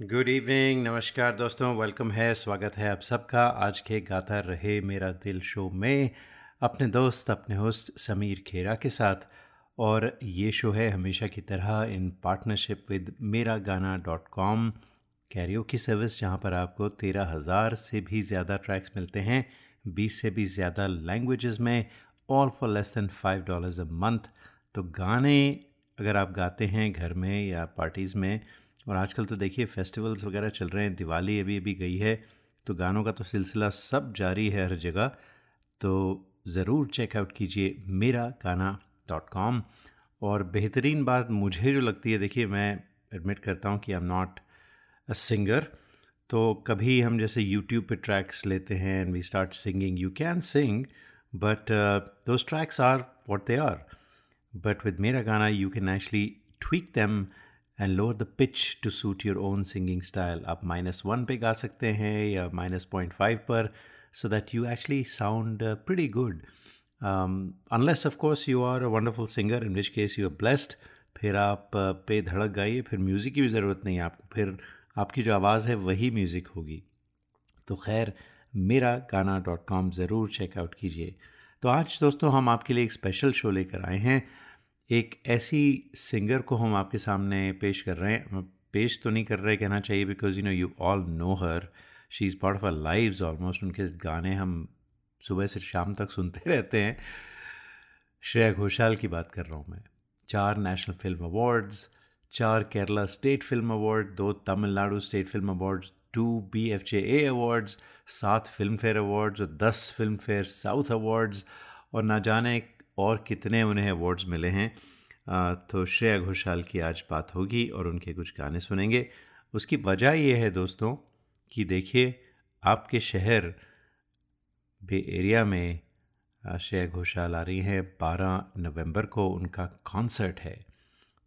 Good evening नमस्कार दोस्तों welcome है, स्वागत है आप सबका। आज के गाता रहे मेरा दिल शो में अपने दोस्त, अपने होस्ट समीर खेरा के साथ। और ये शो है हमेशा की तरह इन पार्टनरशिप विद मेरा गाना डॉट कॉम कैरियो की सर्विस जहाँ पर आपको तेरह हज़ार से भी ज़्यादा ट्रैक्स मिलते हैं। बीस से भी ज़्यादा लैंग्वेजेस में all for less than five dollars a month तो गाने, अगर आप गाते हैं घर में या पार्टीज़ में और आजकल तो देखिए फेस्टिवल्स वगैरह चल रहे हैं, दिवाली अभी अभी गई है तो गानों का तो सिलसिला सब जारी है हर जगह तो ज़रूर चेकआउट कीजिए मेरा गाना डॉट कॉम और बेहतरीन बात मुझे जो लगती है, देखिए मैं एडमिट करता हूँ कि I am not a singer तो कभी हम जैसे यूट्यूब पे ट्रैक्स लेते हैं and we start singing you can sing but those tracks are what they are but with मेरा गाना you can actually tweak them and lower the pitch to suit your own singing style आप minus one पे गा सकते हैं या minus point five पर so that you actually sound pretty good unless of course you are a wonderful singer in which case you are blessed फिर आप uh, पे धड़क गाइए फिर म्यूज़िक की भी ज़रूरत नहीं है आपको फिर आपकी जो आवाज़ है वही म्यूज़िक होगी। तो खैर मेरा गाना डॉट कॉम ज़रूर चेकआउट कीजिए। तो आज दोस्तों हम आपके लिए एक स्पेशल शो लेकर आए हैं। एक ऐसी सिंगर को हम आपके सामने पेश कर रहे हैं। पेश तो नहीं कर रहे, कहना चाहिए because you know you all know her she is part of our lives almost उनके गाने हम सुबह से शाम तक सुनते रहते हैं। श्रेया घोषाल की बात कर रहा हूँ मैं। चार नेशनल फ़िल्म अवार्ड्स चार केरला स्टेट फ़िल्म अवार्ड दो Tamil Nadu state film awards two B F J A awards सात फ़िल्म फेयर अवार्ड्स और दस फ़िल्म फेयर साउथ अवार्ड्स और ना जाने और कितने उन्हें अवार्ड्स मिले हैं। तो श्रेया घोषाल की आज बात होगी और उनके कुछ गाने सुनेंगे। उसकी वजह ये है दोस्तों कि देखिए, आपके शहर बे एरिया में श्रेया घोषाल आ रही हैं। बारह नवंबर को उनका कॉन्सर्ट है।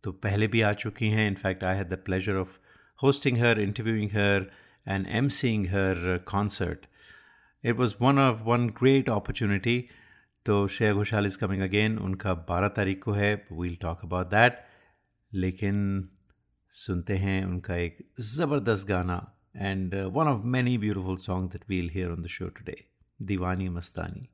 तो पहले भी आ चुकी हैं। In fact I had the pleasure of hosting her interviewing her and emceeing her concert it was one of one great opportunity तो Shreya Ghoshal is coming again उनका बारह तारीख को है. वील टॉक अबाउट दैट लेकिन सुनते हैं उनका एक ज़बरदस्त गाना and one of many beautiful song that we'll hear on the show today Deewani Mastani.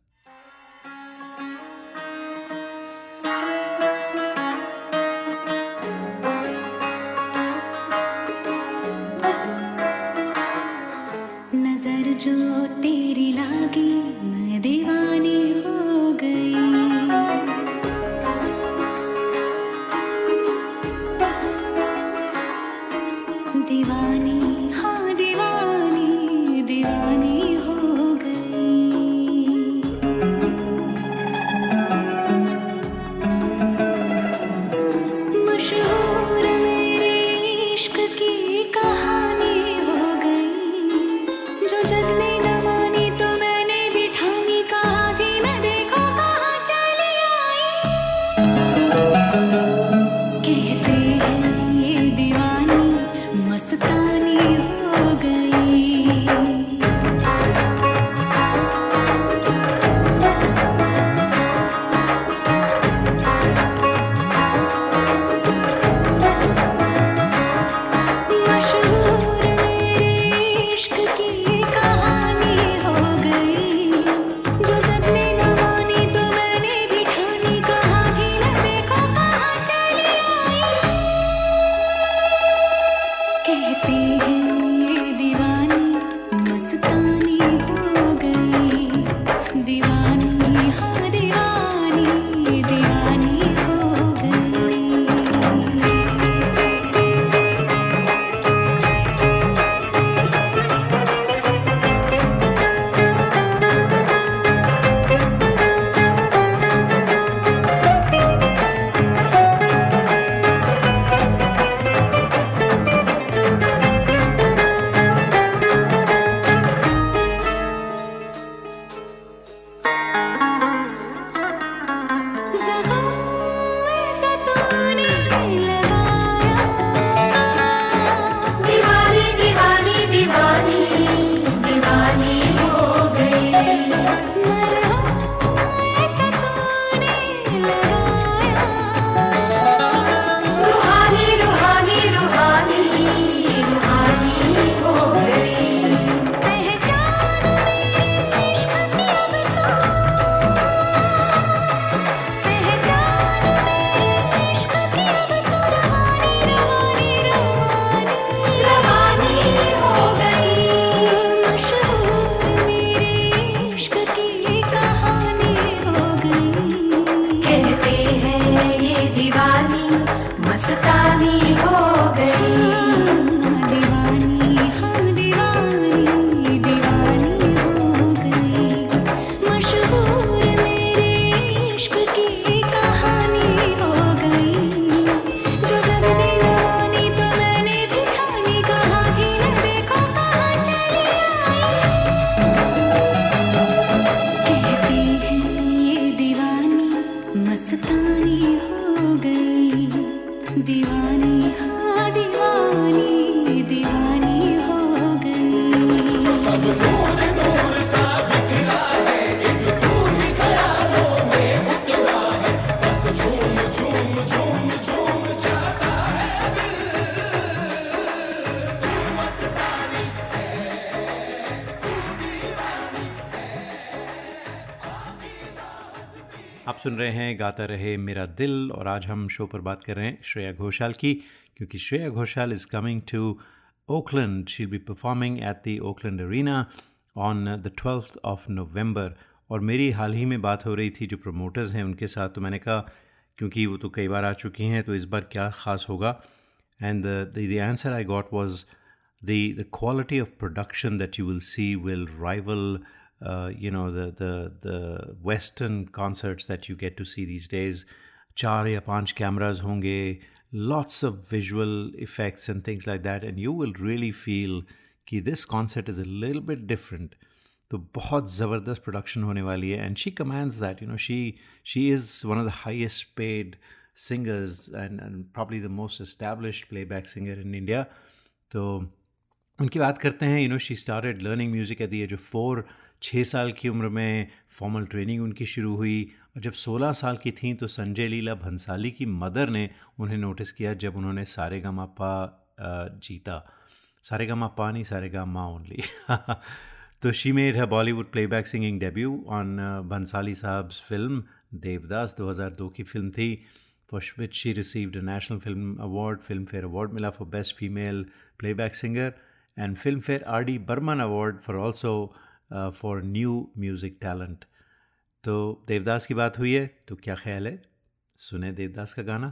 Gaata Rahe Mera दिल और आज हम शो पर बात कर रहे हैं श्रेया घोषाल की, क्योंकि Shreya Ghoshal is coming to Oakland she be performing at the Oakland Arena on the twelfth of November और मेरी हाल ही में बात हो रही थी जो प्रमोटर्स हैं उनके साथ तो मैंने कहा, क्योंकि वो तो कई बार आ चुकी हैं तो इस बार क्या ख़ास होगा? And the answer I got was the the quality of production that you will see will rival uh, you know the the the Western concerts that you get to see these days. Char ya panch cameras honge, lots of visual effects and things like that, and you will really feel कि this concert is a little bit different. तो बहुत ज़बरदस्त production होने वाली है and she commands that you know she she is one of the highest paid singers and, and probably the most established playback singer in India. तो उनकी बात करते हैं you know she started learning music at the age of four छः साल की उम्र में फॉर्मल ट्रेनिंग उनकी शुरू हुई और जब सोलह साल की थी तो संजय लीला भंसाली की मदर ने उन्हें नोटिस किया जब उन्होंने सारे गा पा जीता। सारे गा पा नहीं, सारे गा माँ ओनली तो शी मेड है Bollywood playback singing debut on Bhansali साहब फ़िल्म देवदास 2002 की फ़िल्म थी for which she received national film award Filmfare award मिला for best female playback singer and Filmfare R D Burman award for also for new music talent तो देवदास की बात हुई है तो क्या ख्याल है? सुने देवदास का गाना।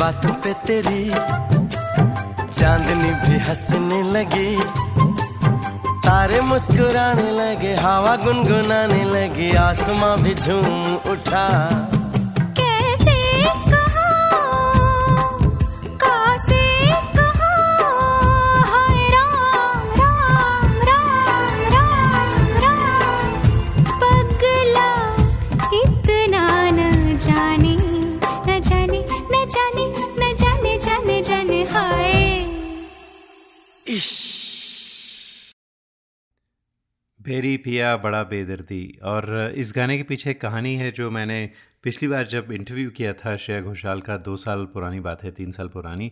बातों पे तेरी चांदनी भी हंसने लगी। तारे मुस्कुराने लगे, हवा गुनगुनाने लगी, आसमां भी झूम उठा। भेरी पिया बड़ा बेदर्दी। और इस गाने के पीछे एक कहानी है जो मैंने पिछली बार जब इंटरव्यू किया था श्रेया घोषाल का, दो साल पुरानी बात है, तीन साल पुरानी,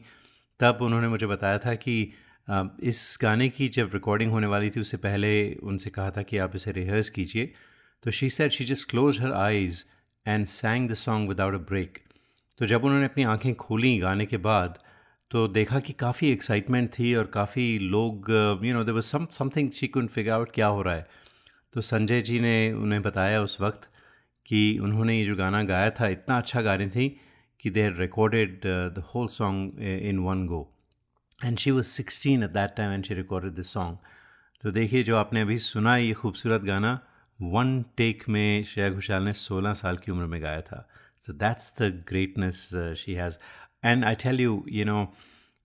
तब उन्होंने मुझे बताया था कि इस गाने की जब रिकॉर्डिंग होने वाली थी, उससे पहले उनसे कहा था कि आप इसे रिहर्स कीजिए। तो she said she just close her eyes and sang the song without a break तो जब उन्होंने अपनी आँखें खोली गाने के बाद तो देखा कि काफ़ी एक्साइटमेंट थी और काफ़ी लोग you know they was some something she could figure out क्या हो रहा है। तो संजय जी ने उन्हें बताया उस वक्त कि उन्होंने ये जो गाना गाया था, इतना अच्छा गा रही थी कि they recorded the whole song in one go and she was sixteen at that time and she recorded this song तो देखिए, जो आपने अभी सुना ये खूबसूरत गाना वन टेक में श्रेया घोषाल ने 16 साल की उम्र में गाया था। So that's the greatness she has And I tell you, you know,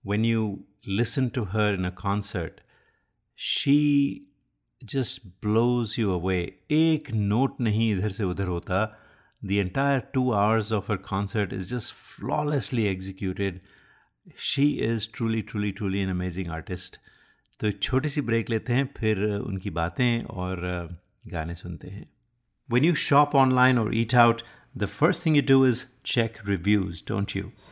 when you listen to her in a concert, she just blows you away. एक note नहीं इधर से उधर होता. The entire two hours of her concert is just flawlessly executed. She is truly, truly, truly an amazing artist. तो एक छोटी सी break लेते हैं फिर उनकी बातें और गाने सुनते हैं When you shop online or eat out, the first thing you do is check reviews, don't you?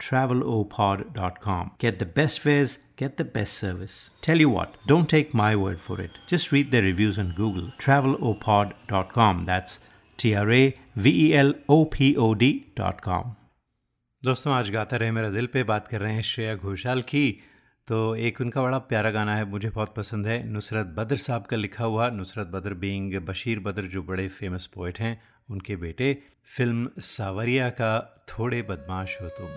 travelopod.com. Get the best fares, get the best service. Tell you what, don't take my word for it. Just read the reviews on Google. travelopod.com. That's T R A V E L O P O D.com. दोस्तों आज गाता रहे मेरा दिल पे बात कर रहे हैं श्रेया घोषाल की तो एक उनका बड़ा प्यारा गाना है मुझे बहुत पसंद है नुसरत बद्र साहब का लिखा हुआ नुसरत बद्र बीइंग बशीर बद्र जो बड़े फ़ेमस पोइट हैं उनके बेटे फ़िल्म सावरिया का थोड़े बदमाश हो तुम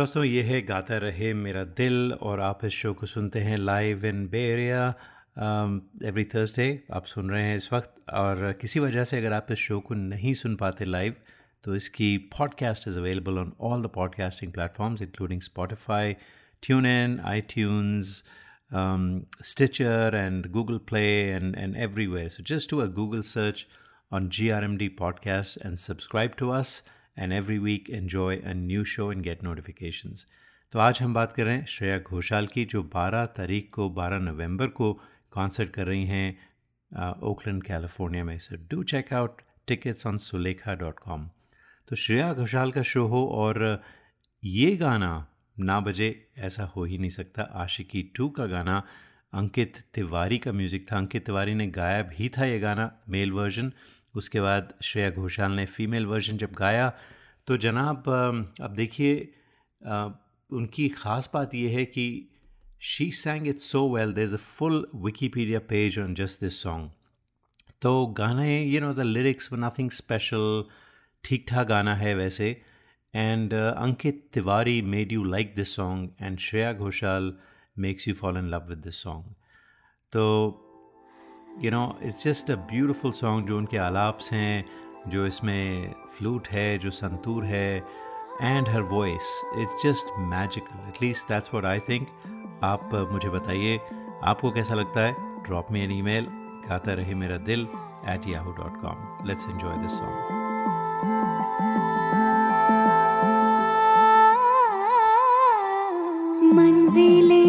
दोस्तों, ये है गाता रहे मेरा दिल और आप इस शो को सुनते हैं live in Bay Area every Thursday आप सुन रहे हैं इस वक्त। और किसी वजह से अगर आप इस शो को नहीं सुन पाते लाइव तो इसकी podcast is available on all the podcasting platforms including Spotify TuneIn iTunes Stitcher and Google Play and and everywhere so just to a Google search on G R M D podcast and subscribe to us and every week enjoy a new show and get notifications तो आज हम बात कर रहे हैं श्रेया घोषाल की, जो 12 तारीख को 12 नवंबर को कॉन्सर्ट कर रही हैं ओकलैंड कैलिफ़ोर्निया में। So do check out tickets on Sulekha dot com तो श्रेया घोषाल का शो हो और ये गाना ना बजे ऐसा हो ही नहीं सकता। आशिकी टू का गाना, अंकित तिवारी का म्यूज़िक था। अंकित तिवारी ने गाया भी था ये गाना मेल वर्जन उसके बाद श्रेया घोषाल ने फीमेल वर्जन जब गाया तो जनाब अब देखिए उनकी ख़ास बात यह है कि she sang it so well there is a full Wikipedia page on just this song तो गाने you know the lyrics nothing special ठीक ठाक गाना है वैसे। And Ankit Tiwari made you like this song and Shreya Ghoshal makes you fall in love with this song तो you know it's just a beautiful song जो उनके आलाप्स हैं, जो इसमें फ्लूट है, जो संतूर है and her voice it's just magical at least that's what I think आप मुझे बताइए, आपको कैसा लगता है? Drop me an email Gaata Rahe Mera Dil at Yahoo dot com let's enjoy this song मंजिलें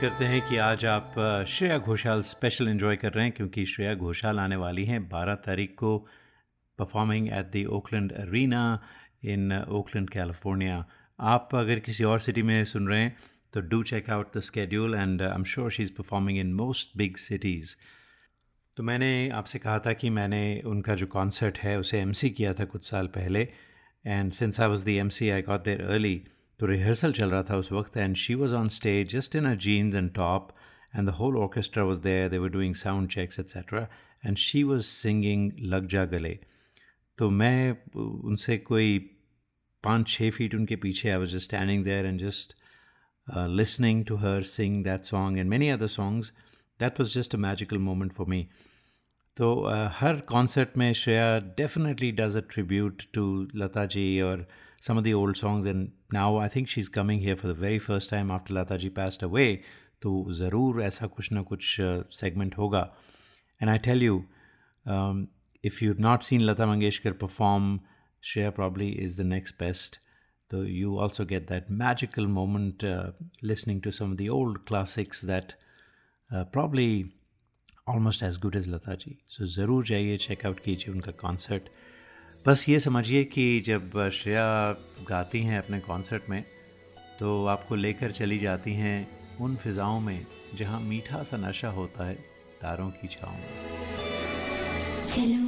करते हैं कि आज आप श्रेया घोषाल स्पेशल एंजॉय कर रहे हैं क्योंकि श्रेया घोषाल आने वाली हैं। 12 तारीख को performing at the Oakland Arena in Oakland California आप अगर किसी और सिटी में सुन रहे हैं तो do check out the schedule and I am sure she is performing in most big cities तो मैंने आपसे कहा था कि मैंने उनका जो कॉन्सर्ट है, उसे एमसी किया था कुछ साल पहले। And since I was the M C I got there early तो रिहर्सल चल रहा था उस वक्त and she was on stage just in a jeans and top and the whole orchestra was there they were doing sound checks et cetera and she was singing Lag Ja Gale तो मैं उनसे कोई पाँच छः feet उनके पीछे I was just standing there and just listening to her sing that song and many other songs that was just a magical moment for me तो uh, हर कॉन्सर्ट में Shreya definitely does a tribute to Lata ji और some of the old songs and now I think she's coming here for the very first time after Lata ji passed away तो ज़रूर ऐसा कुछ ना कुछ segment होगा and I tell you if you've not seen Lata Mangeshkar perform, Shreya probably is the next best. So you also get that magical moment uh, listening to some of the old classics that uh, probably almost as good as Lata ji. So ज़रूर जाइए check out कीजिए उनका concert. बस ये समझिए कि जब श्रेया गाती हैं अपने कॉन्सर्ट में तो आपको लेकर चली जाती हैं उन फिज़ाओं में जहाँ मीठा सा नशा होता है तारों की छाँव में। चलो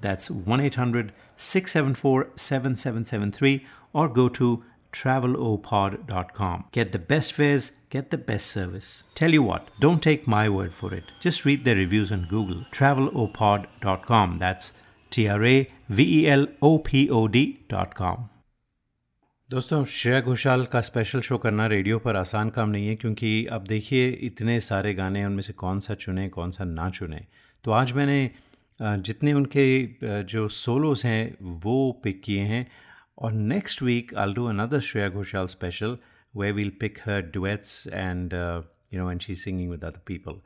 That's 1 800 674 7773 or go to travelopod.com. Get the best fares, get the best service. Tell you what, don't take my word for it. Just read their reviews on Google. travelopod.com. That's T R A V E L O P O D.com. दोस्तों श्रेया घोषाल का special show करना radio पर आसान काम नहीं है क्योंकि अब देखिए इतने सारे गाने उनमें से कौन सा चुने कौन सा ना चुने तो आज मैंने जितने उनके जो सोलोस हैं, वो पिक किए हैं। और next week I do another Shreya Ghoshal special we will pick her duets and you know and she singing with other people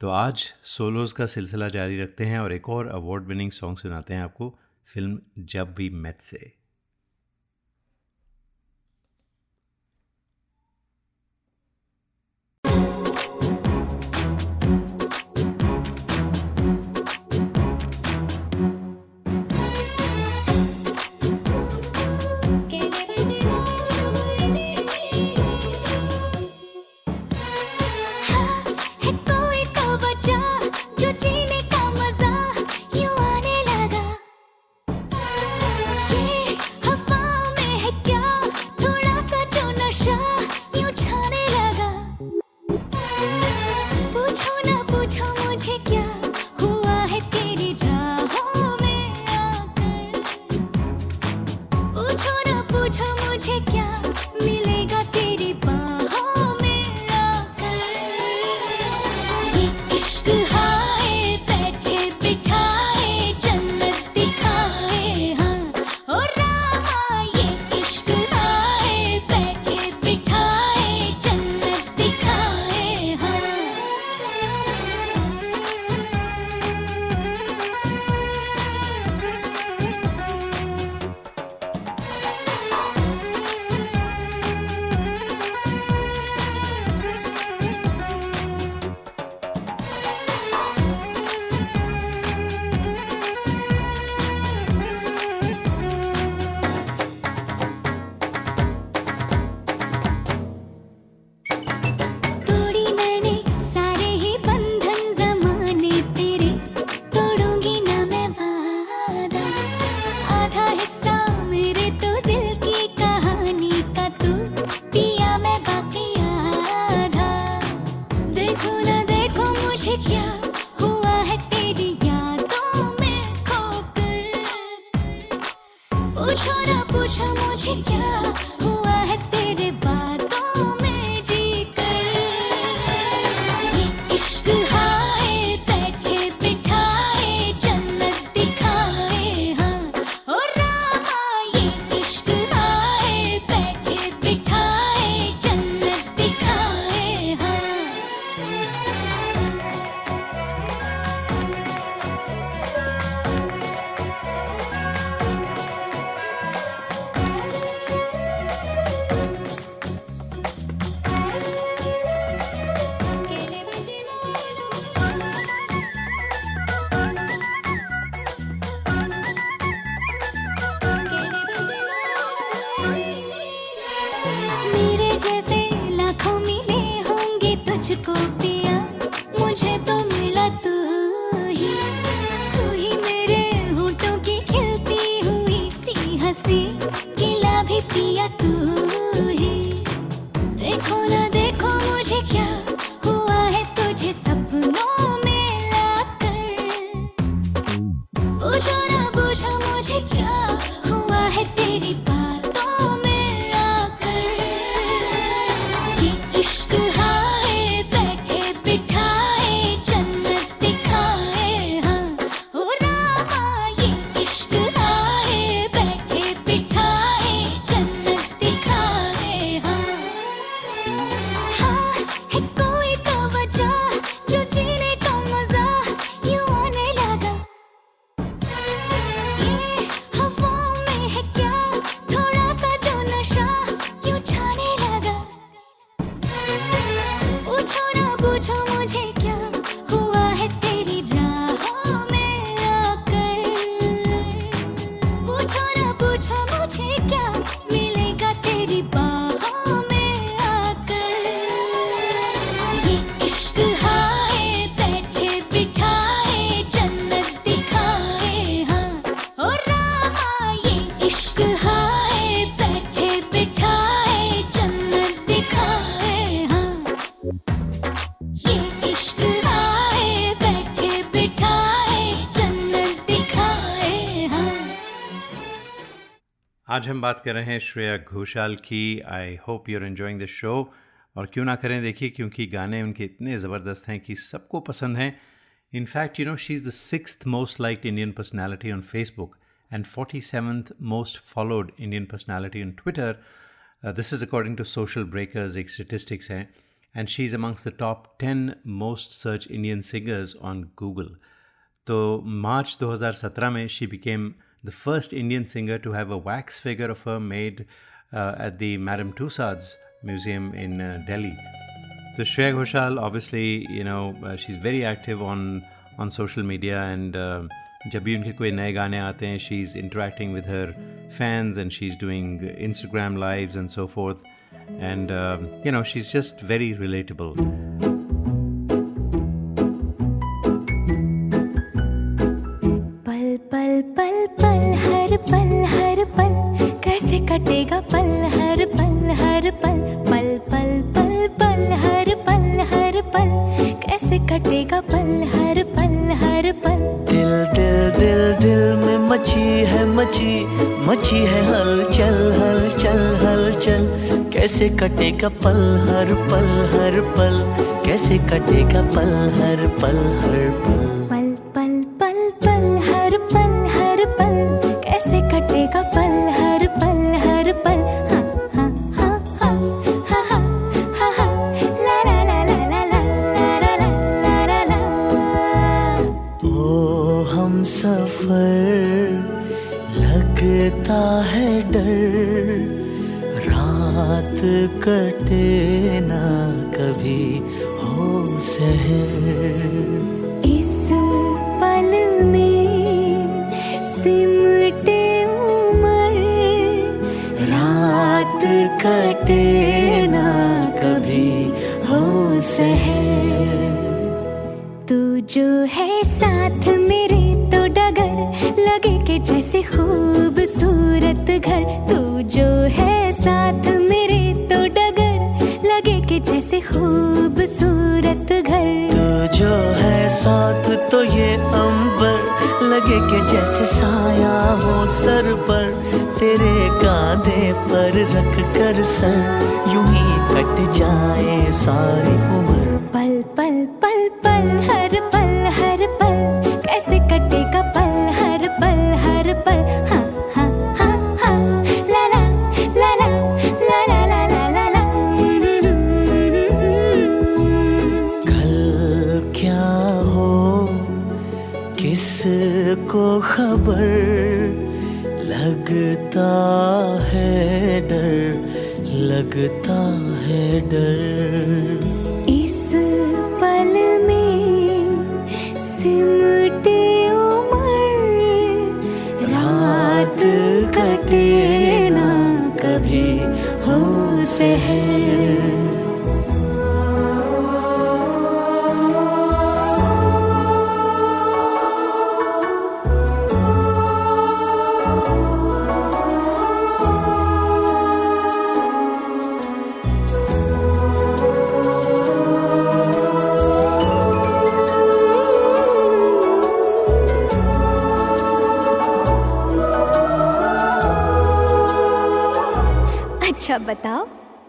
तो आज सोलोज़ का सिलसिला जारी रखते हैं और एक और अवार्ड विनिंग सॉन्ग सुनाते हैं आपको, फ़िल्म जब वी मेट से। हम बात कर रहे हैं श्रेया घोषाल की I hope you're enjoying the show और क्यों ना करें देखिए, क्योंकि गाने उनके इतने ज़बरदस्त हैं कि सबको पसंद हैं। In fact you know she is the six most like Indian personality on Facebook and forty seventh most followed Indian personality on Twitter this is according to Socialbakers एक स्टेटिस्टिक्स हैं। And she is amongst the top ten most search Indian singers on Google तो March 2017 में she became the first Indian singer to have a wax figure of her made uh, at the Madame Tussauds Museum in uh, Delhi. So Shreya Ghoshal, obviously, you know, uh, she's very active on on social media and uh, जब भी उनके कोई नए गाने आते हैं she is interacting with her fans and she is doing Instagram lives and so forth and you know she is just very relatable कटेगा पल, हर पल हर पल। दिल दिल दिल दिल में मची है मची मची है हल चल हल चल हल चल। कैसे कटेगा पल, हर पल हर पल? कैसे कटेगा पल, हर पल हर पल? कटे ना कभी हो सहर। इस पल में सिमटे उमर। रात कटे जैसे खूबसूरत घर। तू जो है साथ मेरे तो डगर। लगे के जैसे खूबसूरत घर। तू जो है साथ तो ये अंबर। लगे के जैसे साया हो सर पर। तेरे कांधे पर रख कर सर। यूँ ही कट जाए सारी उम्र। लगता है डर, लगता है डर। इस पल में सिमटे उमर, रात कटे ना कभी हो सहर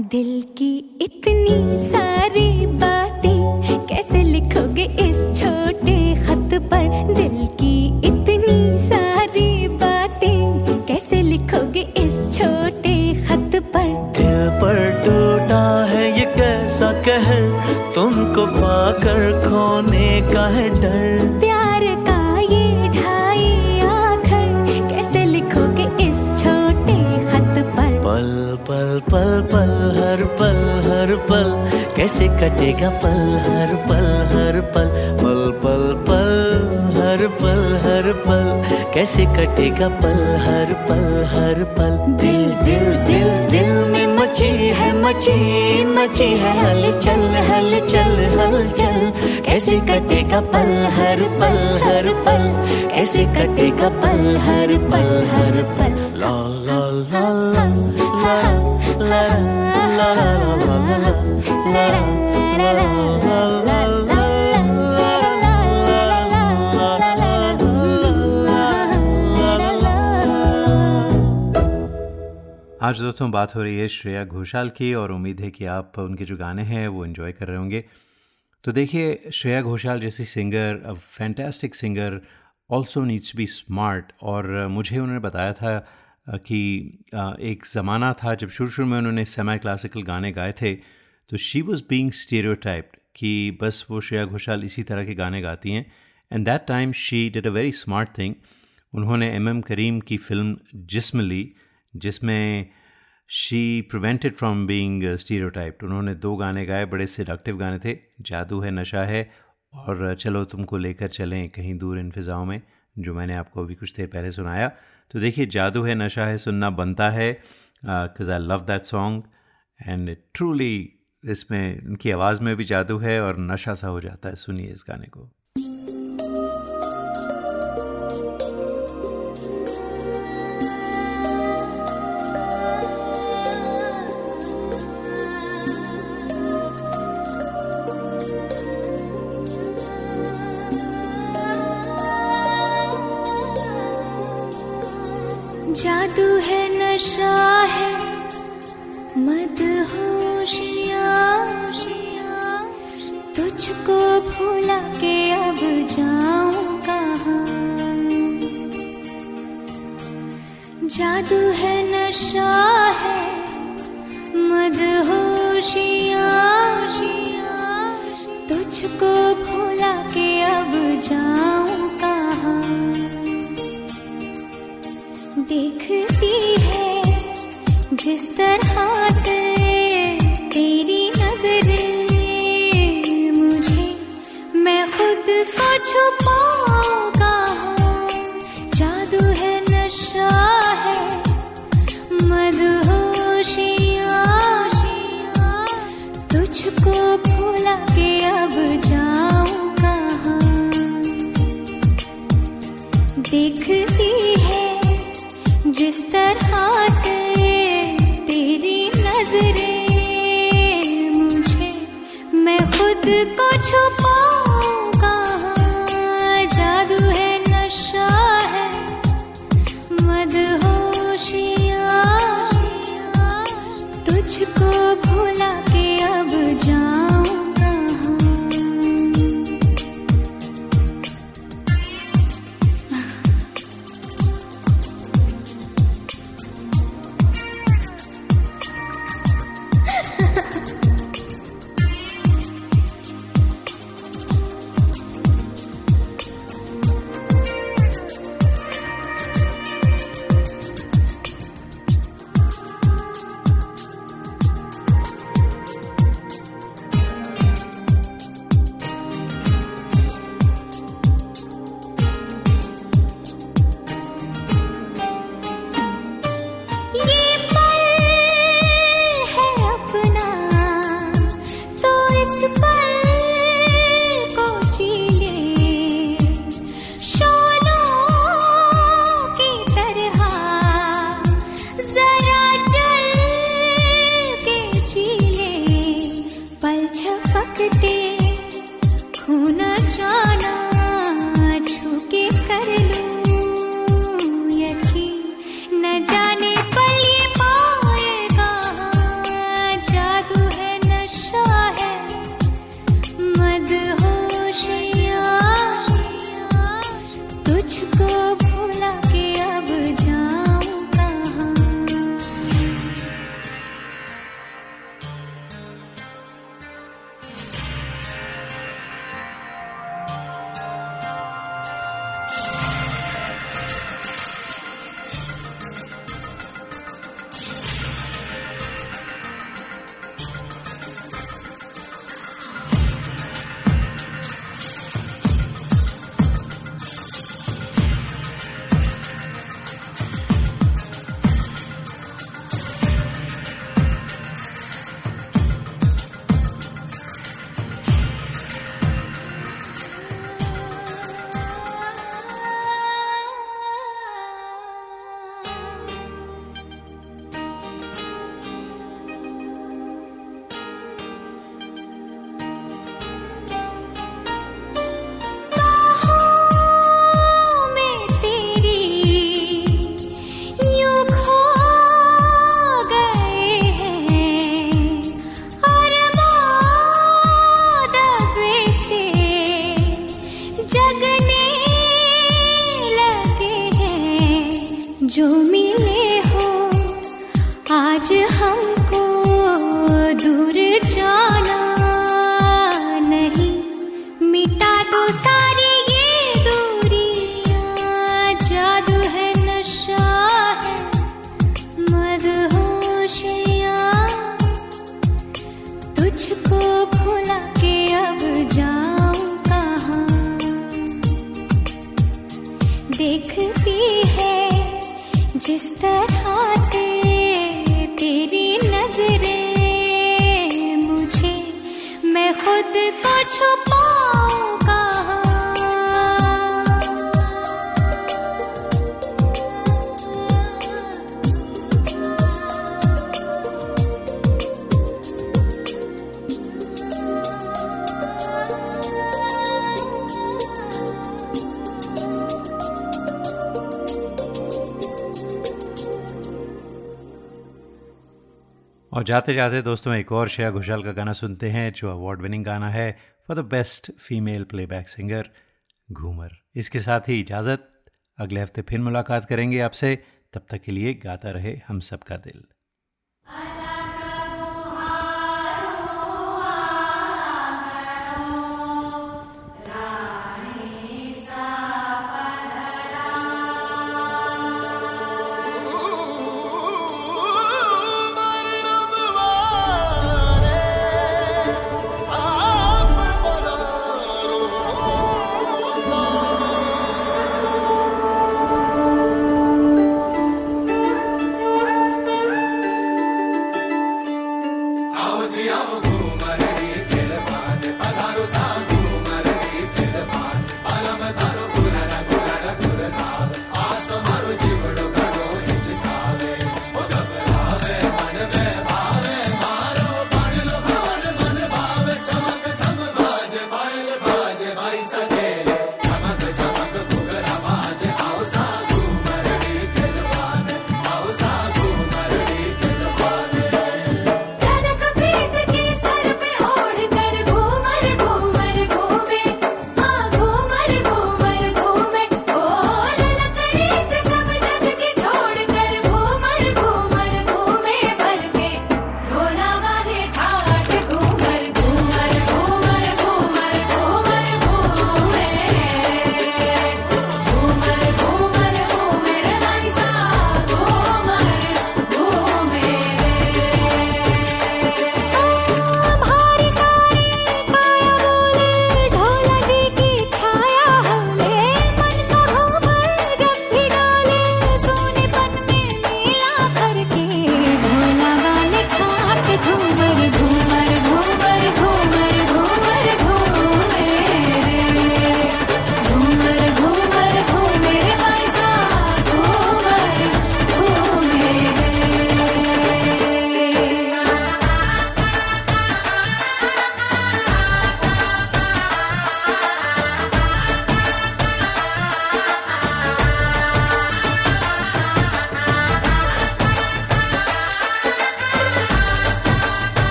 दिल की इतनी सारी बातें। कैसे लिखोगे इस छोटे खत पर? दिल की इतनी सारी बातें। कैसे लिखोगे इस छोटे खत पर? दिल पर टूटा है ये कैसा कहर? तुमको पाकर खोने का है डर। पल कैसे कटेगा पल हर पल हर पल पल पल पल हर पल हर पल कैसे कटेगा पल हर पल हर पल दिल दिल दिल दिल में मची है मची मची है हल चल हल चल हल चल कैसे कटेगा पल हर पल हर पल कैसे कटेगा पल हर पल हर पल आज दोस्तों, बात हो रही है श्रेया घोषाल की और उम्मीद है कि आप उनके जो गाने हैं, वो इन्जॉय कर रहे होंगे। तो देखिए, श्रेया घोषाल जैसी singer fantastic singer also needs be smart और मुझे उन्होंने बताया था कि एक ज़माना था जब शुरू शुरू में उन्होंने सेमी क्लासिकल गाने गाए थे तो शी वॉज़ बींग स्टीरियोटाइप्ड कि बस वो श्रेया घोषाल इसी तरह के गाने गाती हैं। And that time she did a very smart thing उन्होंने एम एम करीम की फ़िल्म जिसम ली, जिसमें she prevented from being stereotyped उन्होंने दो गाने गाए, बड़े सिडक्टिव गाने थे, जादू है नशा है, और चलो तुमको लेकर चलें कहीं दूर इन फिज़ाओं में, जो मैंने आपको अभी कुछ देर पहले सुनाया। तो देखिए, जादू है नशा है सुनना बनता है because I love that song and truly इसमें, उनकी आवाज़ में भी जादू है, और नशा सा हो जाता है। सुनिए इस गाने को। जादू है, नशा है मद तुझको भूला के अब जाऊँ कहाँ? जादू है, नशा है मद तुझको भूला के अब जाऊँ कहाँ? देखती है। जिस तरह से तेरी नज़र मुझे मैं खुद को छुपाऊं जाते जाते दोस्तों एक और श्रेया घोषाल का गाना सुनते हैं, जो अवार्ड विनिंग गाना है for the best female playback singer Ghoomar इसके साथ ही इजाज़त। अगले हफ़्ते फिर मुलाकात करेंगे आपसे। तब तक के लिए गाता रहे हम सबका दिल।